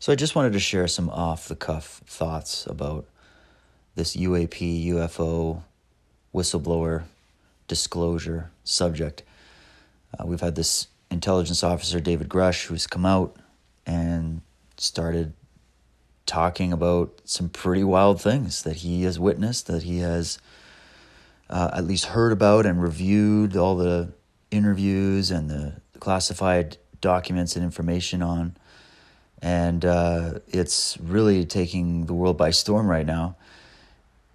So I just wanted to share some off the cuff thoughts about this UAP, UFO, whistleblower disclosure subject. Uh, we've had this intelligence officer, David Grusch, who's come out and started talking about some pretty wild things that he has witnessed, that he has uh, at least heard about and reviewed all the interviews and the classified documents and information on. And uh, it's really taking the world by storm right now.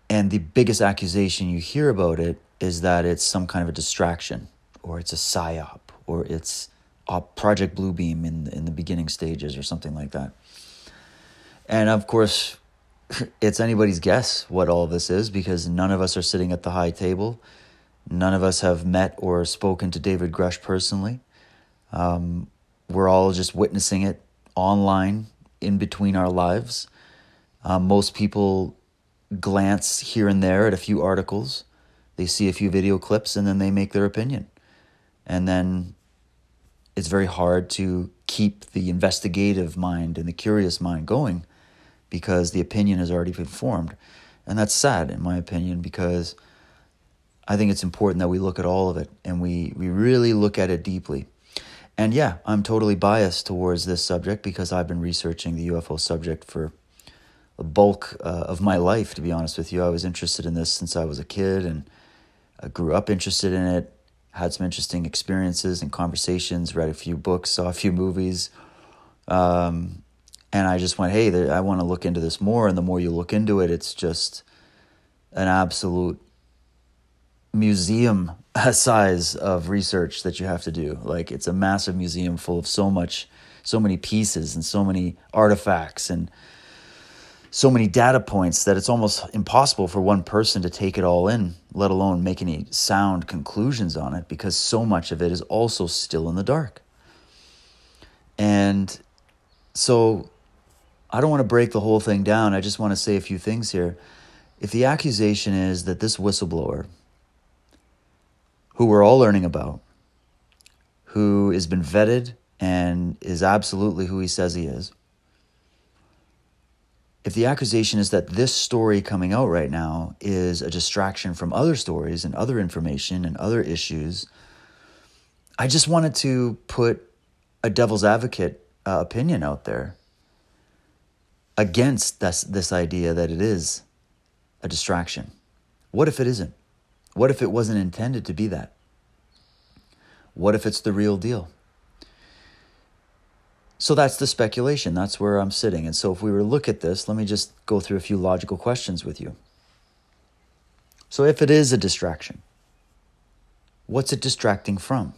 And the biggest accusation you hear about it is that it's some kind of a distraction, or it's a psyop, or it's a Project Bluebeam in in the beginning stages, or something like that. And of course, it's anybody's guess what all this is because none of us are sitting at the high table. None of us have met or spoken to David Grusch personally. Um, we're all just witnessing it online in between our lives. Um, most people glance here and there at a few articles, they see a few video clips, and then they make their opinion. And then it's very hard to keep the investigative mind and the curious mind going because the opinion has already been formed. And that's sad, in my opinion, because I think it's important that we look at all of it and we, we really look at it deeply. And yeah, I'm totally biased towards this subject because I've been researching the UFO subject for the bulk uh, of my life, to be honest with you. I was interested in this since I was a kid and I grew up interested in it, had some interesting experiences and conversations, read a few books, saw a few movies. Um, and I just went, hey, I want to look into this more. And the more you look into it, it's just an absolute museum size of research that you have to do. Like it's a massive museum full of so much, so many pieces and so many artifacts and so many data points that it's almost impossible for one person to take it all in, let alone make any sound conclusions on it, because so much of it is also still in the dark. And so I don't want to break the whole thing down. I just want to say a few things here. If the accusation is that this whistleblower, who we're all learning about, who has been vetted and is absolutely who he says he is, if the accusation is that this story coming out right now is a distraction from other stories and other information and other issues, I just wanted to put a devil's advocate uh, opinion out there against this, this idea that it is a distraction. What if it isn't? What if it wasn't intended to be that? What if it's the real deal? So that's the speculation. That's where I'm sitting. And so if we were to look at this, let me just go through a few logical questions with you. So if it is a distraction, what's it distracting from?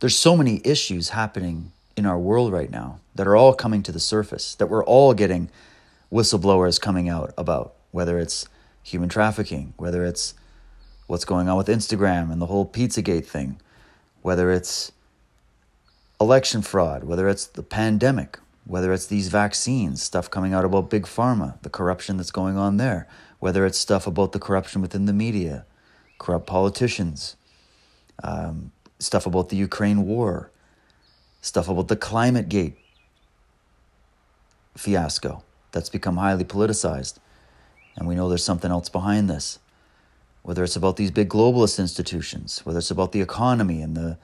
There's so many issues happening in our world right now that are all coming to the surface, that we're all getting whistleblowers coming out about, whether it's human trafficking, whether it's what's going on with Instagram and the whole Pizzagate thing, whether it's election fraud, whether it's the pandemic, whether it's these vaccines, stuff coming out about big pharma, the corruption that's going on there, whether it's stuff about the corruption within the media, corrupt politicians, um, stuff about the Ukraine war, stuff about the climate gate fiasco that's become highly politicized. And we know there's something else behind this. Whether it's about these big globalist institutions, whether it's about the economy and the,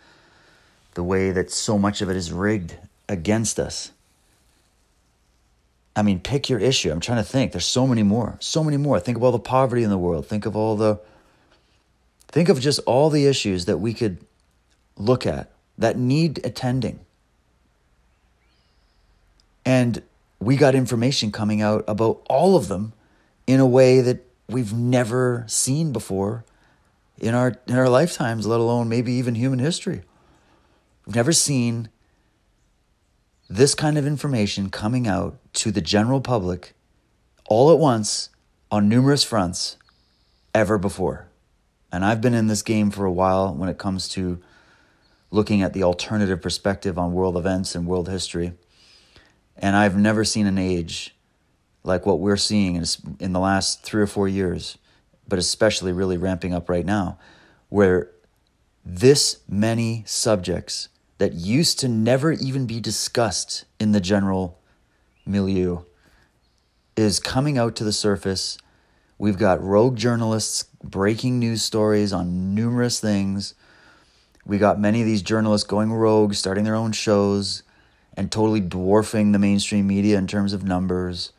the way that so much of it is rigged against us. I mean, pick your issue. I'm trying to think. There's so many more. So many more. Think of all the poverty in the world. Think of all the. Think of just all the issues that we could look at that need attending. And we got information coming out about all of them in a way that we've never seen before in our in our lifetimes, let alone maybe even human history. We've never seen this kind of information coming out to the general public all at once on numerous fronts ever before. And I've been in this game for a while when it comes to looking at the alternative perspective on world events and world history. And I've never seen an age like what we're seeing in, the last three or four years, but especially really ramping up right now, where this many subjects that used to never even be discussed in the general milieu is coming out to the surface. We've got rogue journalists breaking news stories on numerous things. We got many of these journalists going rogue, starting their own shows, and totally dwarfing the mainstream media in terms of numbers.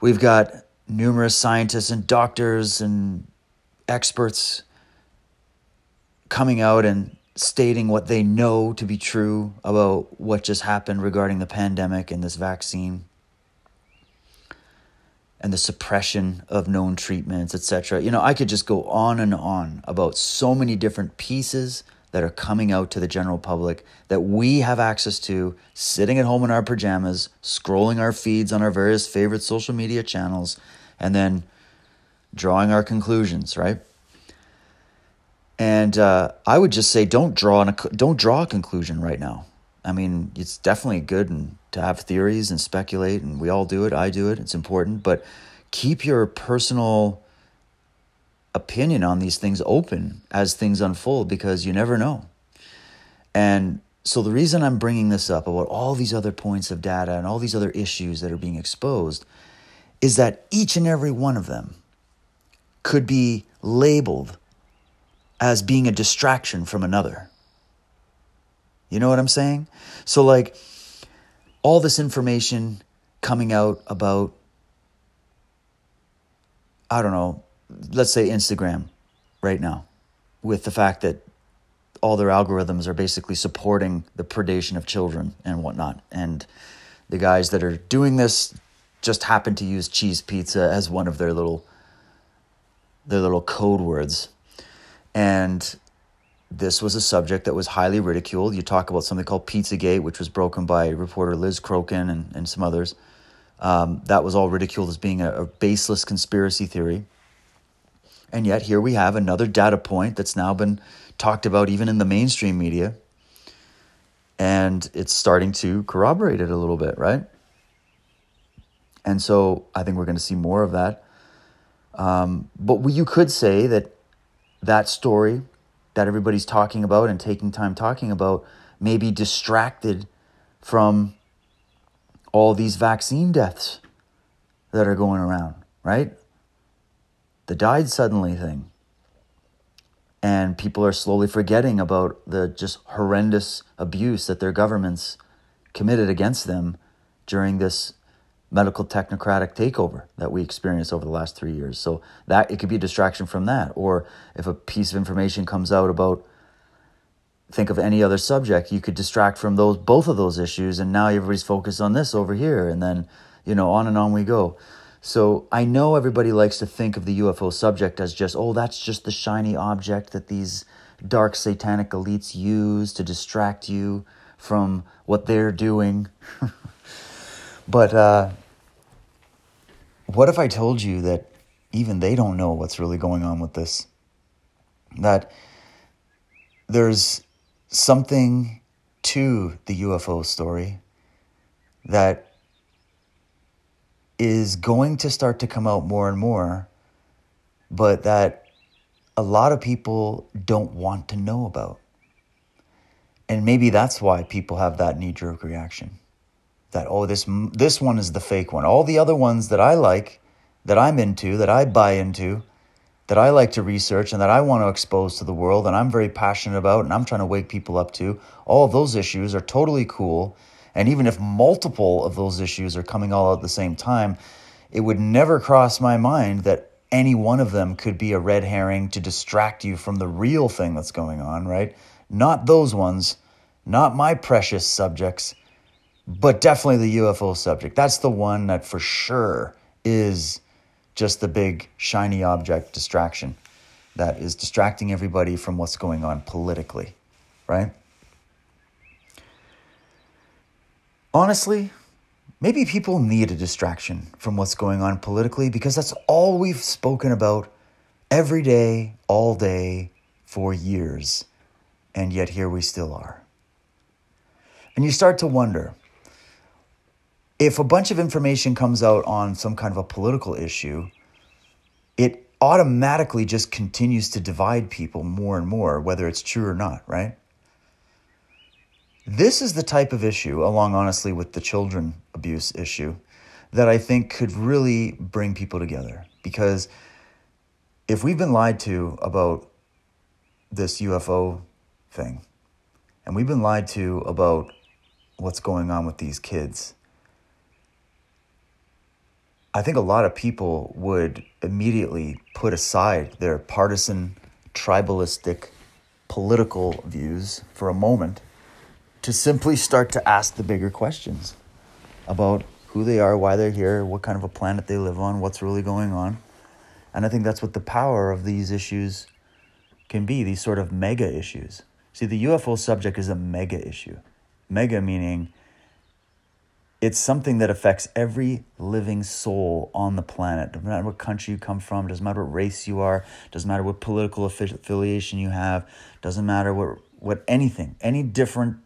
We've got numerous scientists and doctors and experts coming out and stating what they know to be true about what just happened regarding the pandemic and this vaccine and the suppression of known treatments, etc. You know, I could just go on and on about so many different pieces that are coming out to the general public that we have access to sitting at home in our pajamas, scrolling our feeds on our various favorite social media channels, and then drawing our conclusions, right? And uh, I would just say, don't draw a, don't draw a conclusion right now. I mean, it's definitely good and to have theories and speculate, and we all do it. I do it. It's important, but keep your personal opinion on these things open as things unfold because you never know. And so the reason I'm bringing this up about all these other points of data and all these other issues that are being exposed is that each and every one of them could be labeled as being a distraction from another. You know what I'm saying? So, like, all this information coming out about, I don't know, let's say Instagram right now, with the fact that all their algorithms are basically supporting the predation of children and whatnot. And the guys that are doing this just happen to use cheese pizza as one of their little their little code words. And this was a subject that was highly ridiculed. You talk about something called Pizzagate, which was broken by reporter Liz Crokin and, and some others. Um, that was all ridiculed as being a, a baseless conspiracy theory. And yet, here we have another data point that's now been talked about even in the mainstream media. And it's starting to corroborate it a little bit, right? And so I think we're going to see more of that. Um, but you could say that that story that everybody's talking about and taking time talking about may be distracted from all these vaccine deaths that are going around, right? The died suddenly thing. And people are slowly forgetting about the just horrendous abuse that their governments committed against them during this medical technocratic takeover that we experienced over the last three years. So that it could be a distraction from that. Or if a piece of information comes out about think of any other subject, you could distract from those both of those issues and now everybody's focused on this over here and then, you know, on and on we go. So I know everybody likes to think of the UFO subject as just, oh, that's just the shiny object that these dark satanic elites use to distract you from what they're doing. But uh, what if I told you that even they don't know what's really going on with this? That there's something to the UFO story that is going to start to come out more and more, but that a lot of people don't want to know about. And maybe that's why people have that knee jerk reaction that oh this this one is the fake one. All the other ones that I like, that I'm into, that I buy into, that I like to research and that I want to expose to the world and I'm very passionate about and I'm trying to wake people up to, all those issues are totally cool. And even if multiple of those issues are coming all at the same time, it would never cross my mind that any one of them could be a red herring to distract you from the real thing that's going on, right? Not those ones, not my precious subjects but definitely the UFO subject. That's the one that for sure is just the big shiny object distraction that is distracting everybody from what's going on politically, right? Honestly, maybe people need a distraction from what's going on politically because that's all we've spoken about every day, all day, for years. And yet here we still are. And you start to wonder if a bunch of information comes out on some kind of a political issue, it automatically just continues to divide people more and more, whether it's true or not, right? This is the type of issue, along honestly with the children abuse issue, that I think could really bring people together. Because if we've been lied to about this UFO thing, and we've been lied to about what's going on with these kids, I think a lot of people would immediately put aside their partisan, tribalistic, political views for a moment to simply start to ask the bigger questions about who they are, why they're here, what kind of a planet they live on, what's really going on. And I think that's what the power of these issues can be, these sort of mega issues. See, the UFO subject is a mega issue. Mega meaning it's something that affects every living soul on the planet. Doesn't matter what country you come from, doesn't matter what race you are, doesn't matter what political affiliation you have, doesn't matter what what anything, any different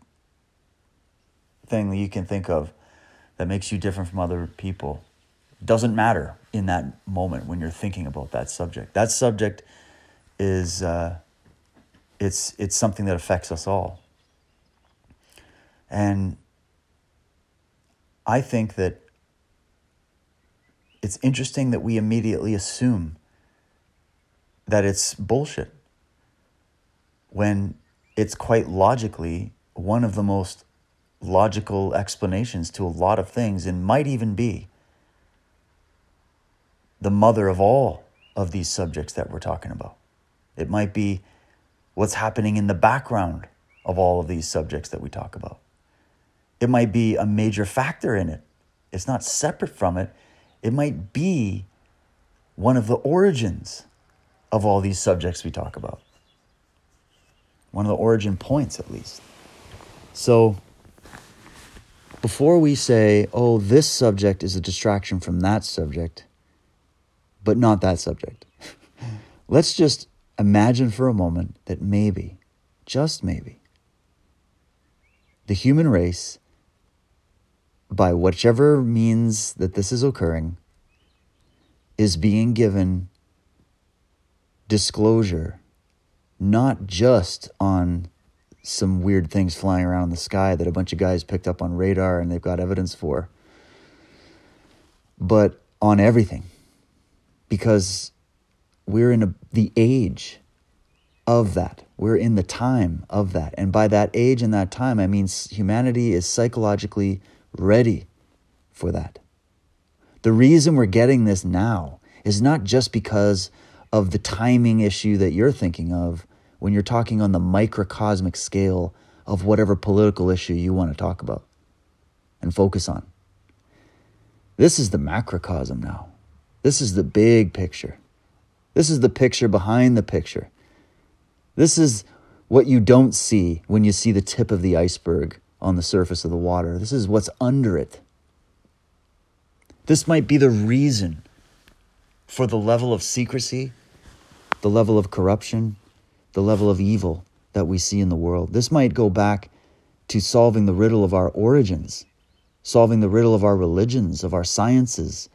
thing that you can think of that makes you different from other people doesn't matter in that moment when you're thinking about that subject. That subject is uh, it's it's something that affects us all. And I think that it's interesting that we immediately assume that it's bullshit when it's quite logically one of the most logical explanations to a lot of things and might even be the mother of all of these subjects that we're talking about. It might be what's happening in the background of all of these subjects that we talk about. It might be a major factor in it. It's not separate from it. It might be one of the origins of all these subjects we talk about. One of the origin points, at least. So, before we say, oh, this subject is a distraction from that subject, but not that subject, let's just imagine for a moment that maybe, just maybe, the human race by whichever means that this is occurring, is being given disclosure, not just on some weird things flying around in the sky that a bunch of guys picked up on radar and they've got evidence for, but on everything. Because we're in a, the age of that. We're in the time of that. And by that age and that time, I mean humanity is psychologically ready for that. The reason we're getting this now is not just because of the timing issue that you're thinking of when you're talking on the microcosmic scale of whatever political issue you want to talk about and focus on. This is the macrocosm now. This is the big picture. This is the picture behind the picture. This is what you don't see when you see the tip of the iceberg on the surface of the water. This is what's under it. This might be the reason for the level of secrecy, the level of corruption, the level of evil that we see in the world. This might go back to solving the riddle of our origins, solving the riddle of our religions, of our sciences.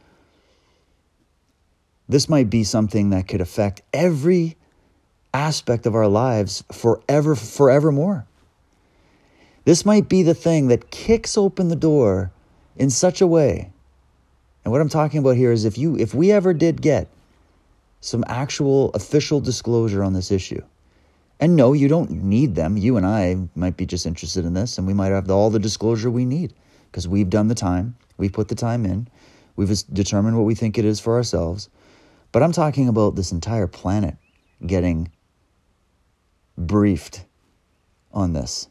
This might be something that could affect every aspect of our lives forever, forevermore. This might be the thing that kicks open the door in such a way. And what I'm talking about here is if you if we ever did get some actual official disclosure on this issue. And no, you don't need them. You and I might be just interested in this and we might have all the disclosure we need because we've done the time. We've put the time in. We've determined what we think it is for ourselves. But I'm talking about this entire planet getting briefed on this.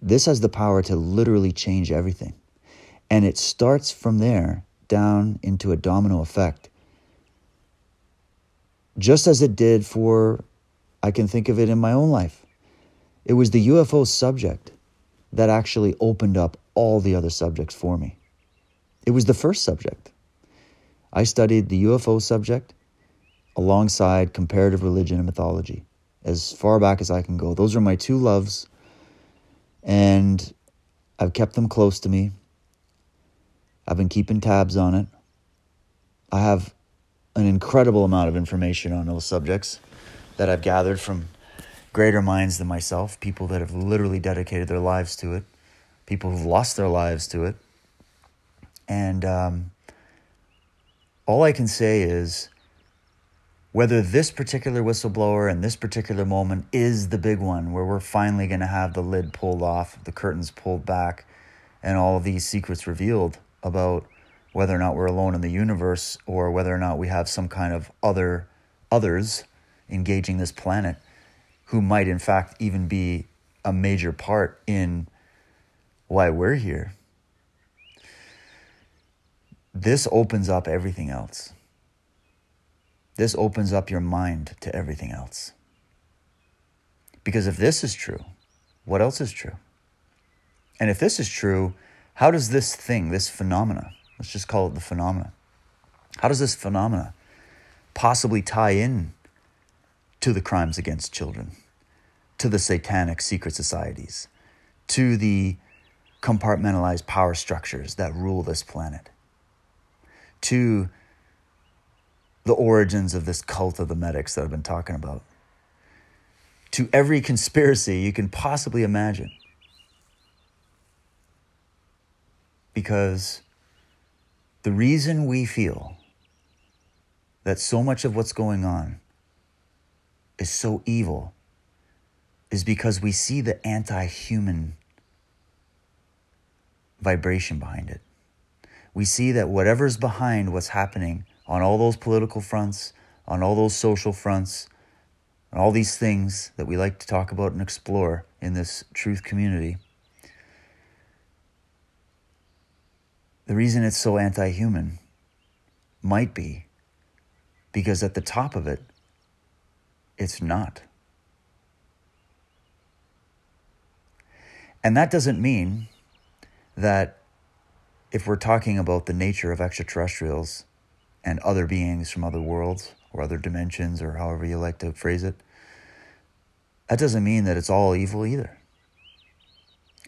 This has the power to literally change everything. And it starts from there down into a domino effect. Just as it did for, I can think of it in my own life. It was the UFO subject that actually opened up all the other subjects for me. It was the first subject. I studied the UFO subject alongside comparative religion and mythology as far back as I can go. Those are my two loves and I've kept them close to me. I've been keeping tabs on it. I have an incredible amount of information on those subjects that I've gathered from greater minds than myself, people that have literally dedicated their lives to it, people who've lost their lives to it. And um, all I can say is whether this particular whistleblower and this particular moment is the big one where we're finally going to have the lid pulled off, the curtains pulled back, and all these secrets revealed about whether or not we're alone in the universe or whether or not we have some kind of other others engaging this planet who might in fact even be a major part in why we're here. This opens up everything else. This opens up your mind to everything else. Because if this is true what else is true? And if this is true how does this thing this phenomena let's just call it the phenomena how does this phenomena possibly tie in to the crimes against children, to the satanic secret societies, to the compartmentalized power structures that rule this planet, to the origins of this cult of the medics that I've been talking about, to every conspiracy you can possibly imagine. Because the reason we feel that so much of what's going on is so evil is because we see the anti human vibration behind it. We see that whatever's behind what's happening on all those political fronts, on all those social fronts, and all these things that we like to talk about and explore in this truth community. The reason it's so anti human might be because at the top of it, it's not. And that doesn't mean that if we're talking about the nature of extraterrestrials and other beings from other worlds or other dimensions or however you like to phrase it, that doesn't mean that it's all evil either.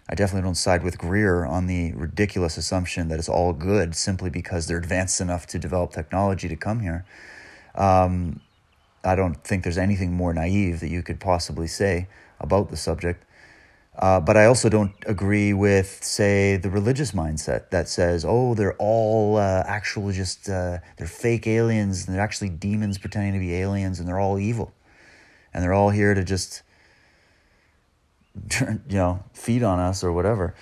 I definitely don't side with Greer on the ridiculous assumption that it's all good simply because they're advanced enough to develop technology to come here. Um, I don't think there's anything more naive that you could possibly say about the subject. Uh, but I also don't agree with, say, the religious mindset that says, "Oh, they're all uh, actual, just uh, they're fake aliens, and they're actually demons pretending to be aliens, and they're all evil, and they're all here to just, you know, feed on us or whatever."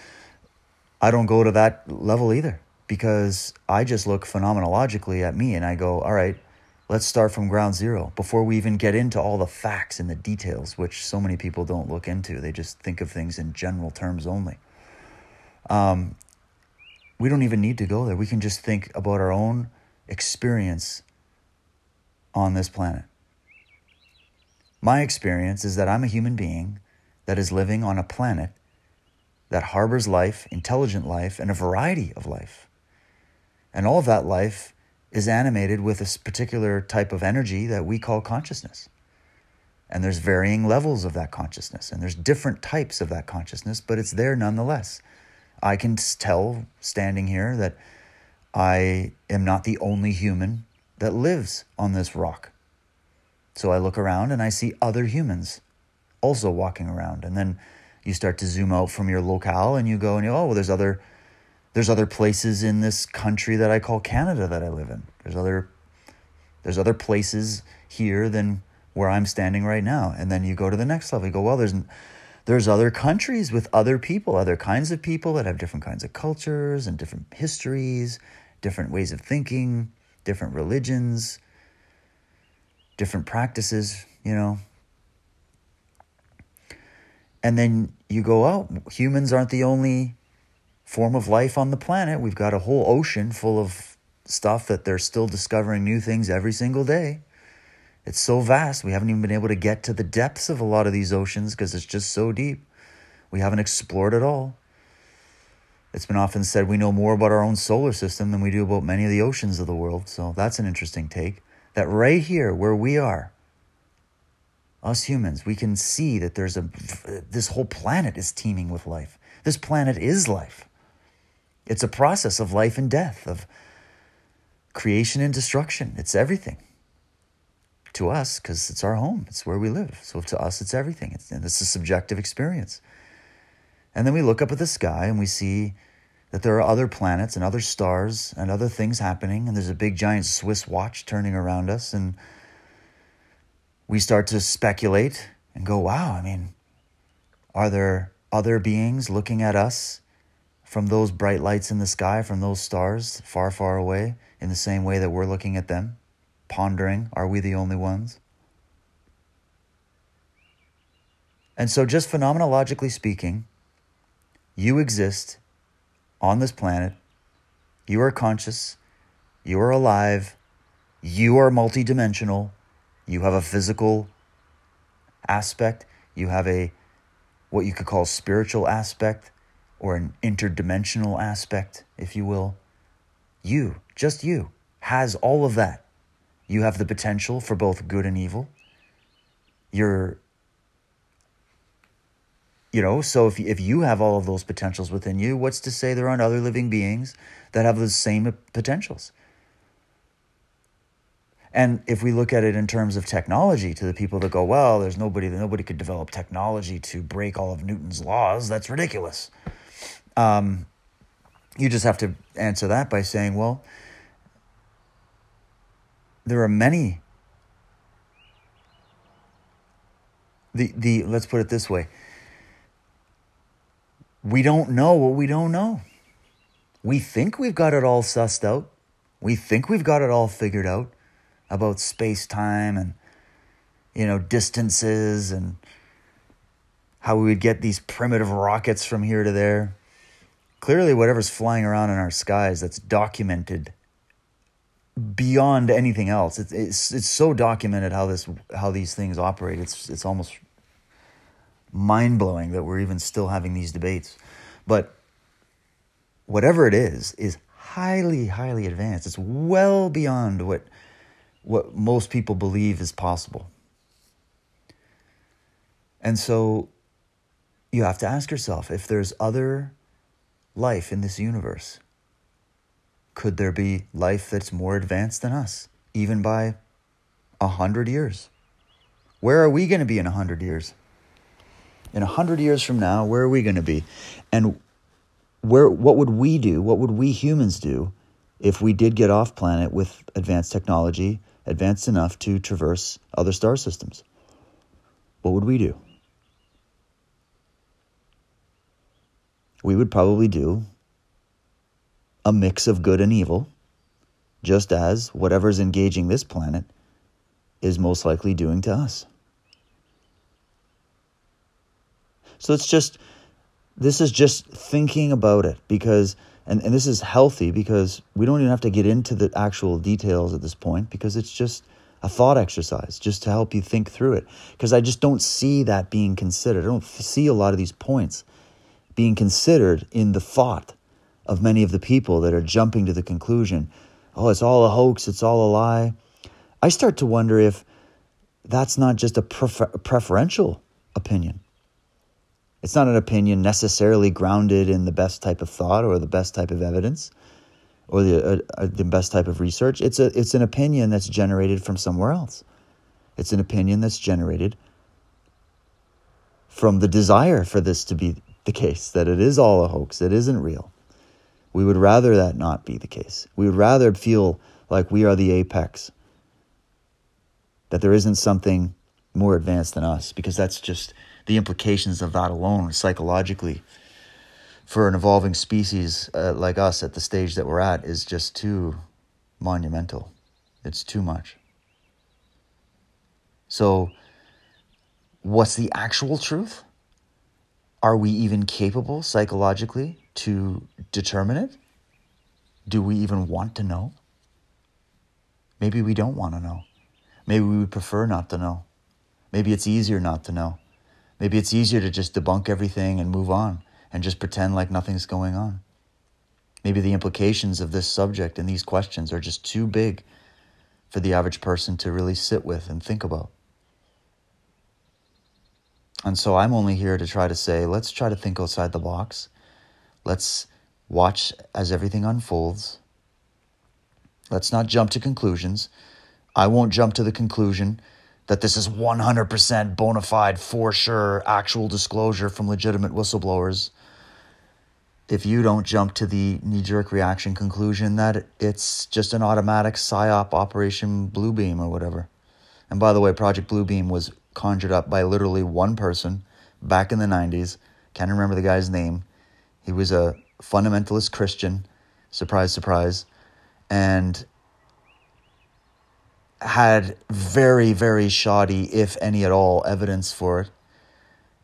I don't go to that level either because I just look phenomenologically at me and I go, "All right, Let's start from ground zero before we even get into all the facts and the details, which so many people don't look into. They just think of things in general terms only. Um, we don't even need to go there. We can just think about our own experience on this planet. My experience is that I'm a human being that is living on a planet that harbors life, intelligent life, and a variety of life. And all of that life is animated with a particular type of energy that we call consciousness. And there's varying levels of that consciousness, and there's different types of that consciousness, but it's there nonetheless. I can tell standing here that I am not the only human that lives on this rock. So I look around and I see other humans also walking around. And then you start to zoom out from your locale and you go and you, oh, well, there's other there's other places in this country that I call Canada that I live in. There's other there's other places here than where I'm standing right now. And then you go to the next level. You go, well, there's there's other countries with other people, other kinds of people that have different kinds of cultures and different histories, different ways of thinking, different religions, different practices, you know. And then you go, oh, humans aren't the only form of life on the planet. We've got a whole ocean full of stuff that they're still discovering new things every single day. It's so vast. We haven't even been able to get to the depths of a lot of these oceans because it's just so deep. We haven't explored it all. It's been often said we know more about our own solar system than we do about many of the oceans of the world. So that's an interesting take. That right here, where we are, us humans, we can see that there's a this whole planet is teeming with life. This planet is life. It's a process of life and death, of creation and destruction. It's everything. to us because it's our home, it's where we live. So to us, it's everything. It's, and it's a subjective experience. And then we look up at the sky and we see that there are other planets and other stars and other things happening. And there's a big giant Swiss watch turning around us. And we start to speculate and go, wow, I mean, are there other beings looking at us from those bright lights in the sky, from those stars far, far away, in the same way that we're looking at them, pondering, are we the only ones? And so, just phenomenologically speaking, you exist on this planet. You are conscious. You are alive. You are multidimensional. You have a physical aspect. You have a what you could call spiritual aspect or an interdimensional aspect, if you will. You, just you, has all of that. You have the potential for both good and evil. You're you know, so if if you have all of those potentials within you, what's to say there aren't other living beings that have the same potentials? And if we look at it in terms of technology, to the people that go, well, there's nobody that nobody could develop technology to break all of Newton's laws. That's ridiculous. Um, you just have to answer that by saying, well, there are many. The the let's put it this way. We don't know what we don't know. We think we've got it all sussed out. We think we've got it all figured out about space time and you know distances and how we would get these primitive rockets from here to there. Clearly, whatever's flying around in our skies that's documented beyond anything else. It's, it's it's so documented how this how these things operate. It's it's almost mind blowing that we're even still having these debates. But whatever it is is highly highly advanced. It's well beyond what what most people believe is possible. And so you have to ask yourself if there's other life in this universe, could there be life that's more advanced than us, even by a hundred years? Where are we going to be in a hundred years? In a hundred years from now, where are we going to be? And where, what would we do? What would we humans do if we did get off planet with advanced technology advanced enough to traverse other star systems. What would we do? We would probably do a mix of good and evil, just as whatever's engaging this planet is most likely doing to us. So it's just, this is just thinking about it because and, and this is healthy because we don't even have to get into the actual details at this point because it's just a thought exercise just to help you think through it. Because i just don't see that being considered. I don't see a lot of these points being considered in the thought of many of the people that are jumping to the conclusion oh it's all a hoax. It's all a lie. I start to wonder if that's not just a prefer- preferential opinion it's not an opinion necessarily grounded in the best type of thought or the best type of evidence or the, uh, uh, the best type of research. It's, a, it's an opinion that's generated from somewhere else. It's an opinion that's generated from the desire for this to be the case, that it is all a hoax, it isn't real. We would rather that not be the case. We would rather feel like we are the apex, that there isn't something more advanced than us, because that's just the implications of that alone psychologically for an evolving species uh, like us at the stage that we're at is just too monumental. It's too much. So, what's the actual truth? Are we even capable psychologically to determine it? Do we even want to know? Maybe we don't want to know. Maybe we would prefer not to know. Maybe it's easier not to know. Maybe it's easier to just debunk everything and move on and just pretend like nothing's going on. Maybe the implications of this subject and these questions are just too big for the average person to really sit with and think about. And so I'm only here to try to say, let's try to think outside the box. Let's watch as everything unfolds. Let's not jump to conclusions. I won't jump to the conclusion that this is 100% bona fide, for sure, actual disclosure from legitimate whistleblowers. If you don't jump to the knee jerk reaction conclusion that it's just an automatic PSYOP Operation Bluebeam or whatever. And by the way, Project Bluebeam was conjured up by literally one person back in the 90s. Can't remember the guy's name. He was a fundamentalist Christian. Surprise, surprise. And had very, very shoddy, if any at all, evidence for it.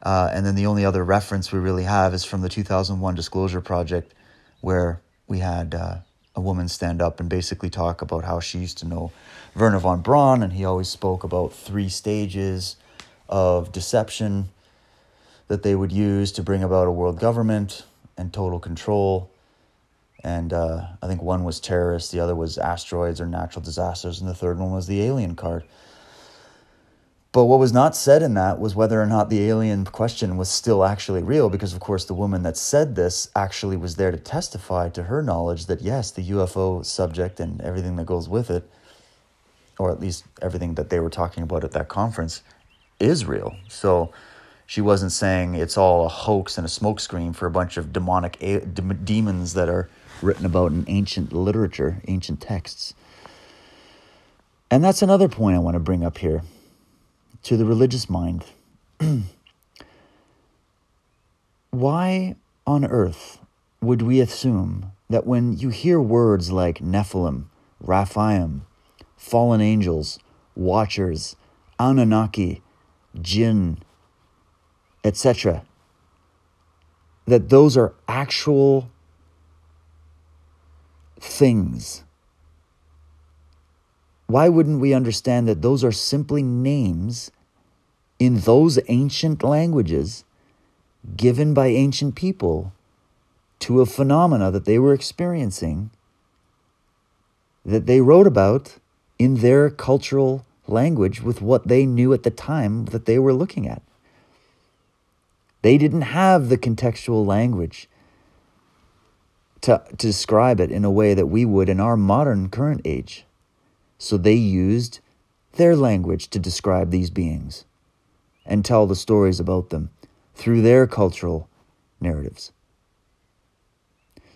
Uh, and then the only other reference we really have is from the 2001 Disclosure Project, where we had uh, a woman stand up and basically talk about how she used to know Wernher von Braun, and he always spoke about three stages of deception that they would use to bring about a world government and total control and uh, I think one was terrorists, the other was asteroids or natural disasters, and the third one was the alien card. But what was not said in that was whether or not the alien question was still actually real, because of course the woman that said this actually was there to testify to her knowledge that yes, the UFO subject and everything that goes with it, or at least everything that they were talking about at that conference, is real. So she wasn't saying it's all a hoax and a smokescreen for a bunch of demonic a- de- demons that are written about in ancient literature, ancient texts. And that's another point I want to bring up here to the religious mind. Why on earth would we assume that when you hear words like Nephilim, Rephaim, fallen angels, watchers, Anunnaki, jinn, etc., that those are actual things. Why wouldn't we understand that those are simply names in those ancient languages given by ancient people to a phenomena that they were experiencing that they wrote about in their cultural language with what they knew at the time that they were looking at? They didn't have the contextual language to, to describe it in a way that we would in our modern current age. So they used their language to describe these beings and tell the stories about them through their cultural narratives.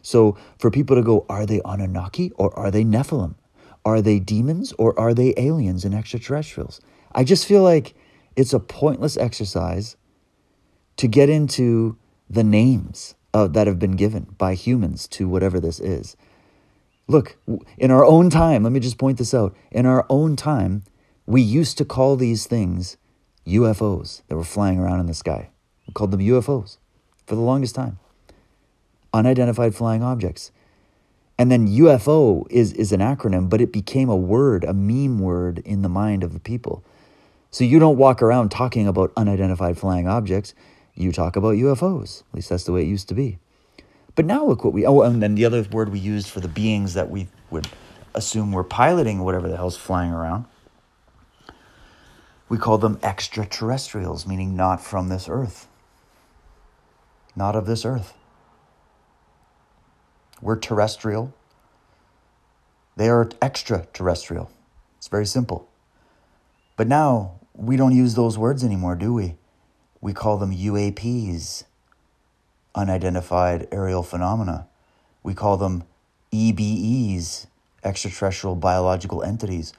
So for people to go, are they Anunnaki or are they Nephilim? Are they demons or are they aliens and extraterrestrials? I just feel like it's a pointless exercise to get into the names uh, that have been given by humans to whatever this is. Look, in our own time, let me just point this out. In our own time, we used to call these things UFOs that were flying around in the sky. We called them UFOs for the longest time. Unidentified flying objects. And then UFO is, is an acronym, but it became a word, a meme word in the mind of the people. So you don't walk around talking about unidentified flying objects you talk about UFOs. At least that's the way it used to be. But now look what we, oh, and then the other word we used for the beings that we would assume were piloting whatever the hell's flying around, we call them extraterrestrials, meaning not from this earth, not of this earth. We're terrestrial. They are extraterrestrial. It's very simple. But now we don't use those words anymore, do we? We call them UAPs, unidentified aerial phenomena. We call them EBEs, extraterrestrial biological entities.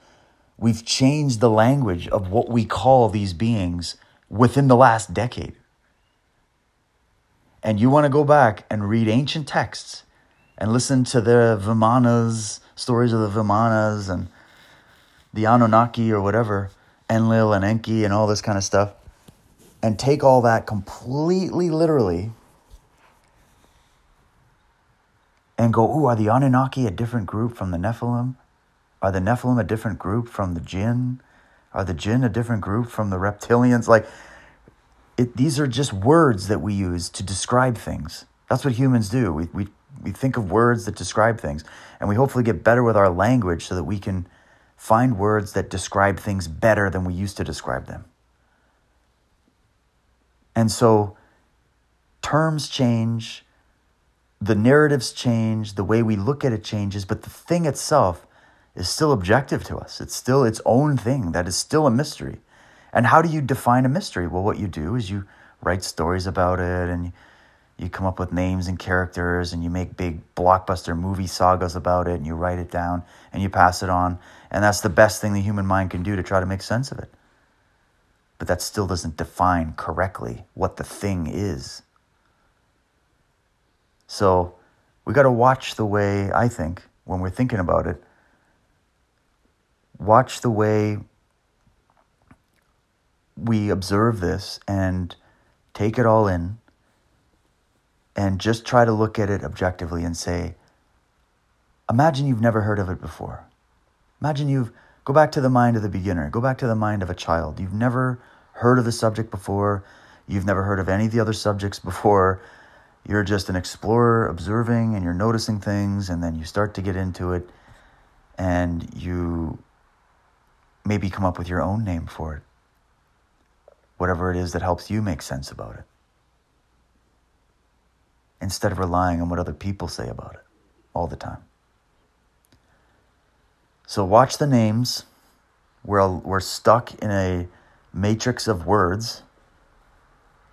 We've changed the language of what we call these beings within the last decade. And you want to go back and read ancient texts and listen to the Vimanas, stories of the Vimanas and the Anunnaki or whatever, Enlil and Enki and all this kind of stuff and take all that completely literally and go, ooh, are the Anunnaki a different group from the Nephilim? Are the Nephilim a different group from the Jinn? Are the Jinn a different group from the reptilians? Like, it, these are just words that we use to describe things. That's what humans do. We, we, we think of words that describe things, and we hopefully get better with our language so that we can find words that describe things better than we used to describe them. And so terms change, the narratives change, the way we look at it changes, but the thing itself is still objective to us. It's still its own thing that is still a mystery. And how do you define a mystery? Well, what you do is you write stories about it and you come up with names and characters and you make big blockbuster movie sagas about it and you write it down and you pass it on. And that's the best thing the human mind can do to try to make sense of it. But that still doesn't define correctly what the thing is. So we got to watch the way, I think, when we're thinking about it, watch the way we observe this and take it all in and just try to look at it objectively and say, imagine you've never heard of it before. Imagine you've, go back to the mind of the beginner, go back to the mind of a child. You've never heard of the subject before, you've never heard of any of the other subjects before. You're just an explorer observing and you're noticing things, and then you start to get into it and you maybe come up with your own name for it. Whatever it is that helps you make sense about it instead of relying on what other people say about it all the time. So watch the names. We're, we're stuck in a matrix of words.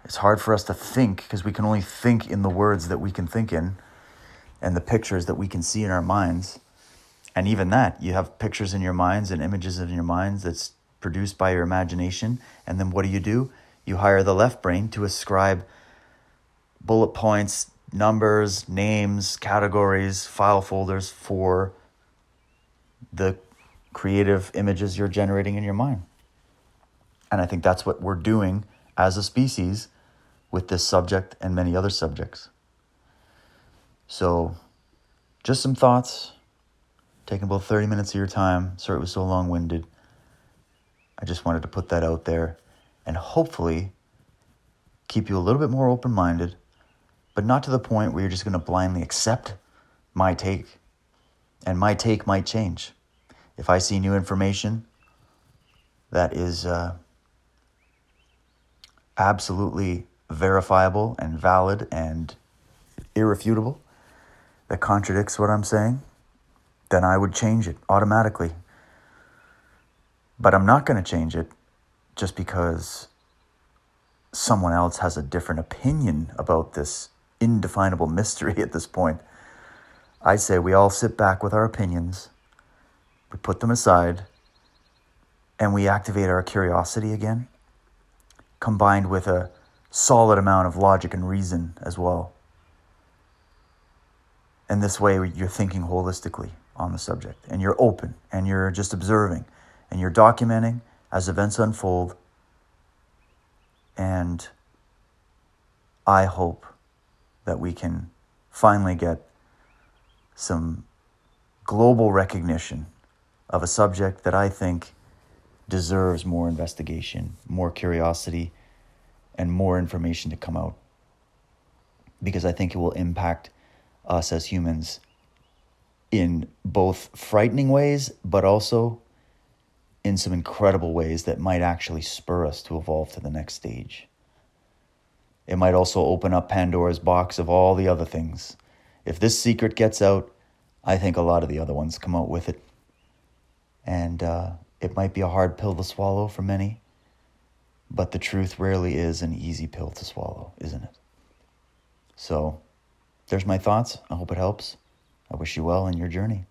It's hard for us to think because we can only think in the words that we can think in and the pictures that we can see in our minds. And even that, you have pictures in your minds and images in your minds that's produced by your imagination. And then what do you do? You hire the left brain to ascribe bullet points, numbers, names, categories, file folders for the creative images you're generating in your mind. And I think that's what we're doing as a species with this subject and many other subjects. So, just some thoughts, taking about 30 minutes of your time. Sorry it was so long winded. I just wanted to put that out there and hopefully keep you a little bit more open minded but not to the point where you're just going to blindly accept my take. And my take might change. If I see new information that is uh, absolutely verifiable and valid and irrefutable, that contradicts what I'm saying, then I would change it automatically. But I'm not going to change it just because someone else has a different opinion about this indefinable mystery at this point. I say we all sit back with our opinions, we put them aside, and we activate our curiosity again, combined with a solid amount of logic and reason as well. And this way, you're thinking holistically on the subject, and you're open, and you're just observing, and you're documenting as events unfold. And I hope that we can finally get some global recognition of a subject that I think deserves more investigation, more curiosity, and more information to come out. Because I think it will impact us as humans in both frightening ways, but also in some incredible ways that might actually spur us to evolve to the next stage. It might also open up Pandora's box of all the other things. If this secret gets out, I think a lot of the other ones come out with it. And uh, it might be a hard pill to swallow for many, but the truth rarely is an easy pill to swallow, isn't it? So, there's my thoughts. I hope it helps. I wish you well in your journey.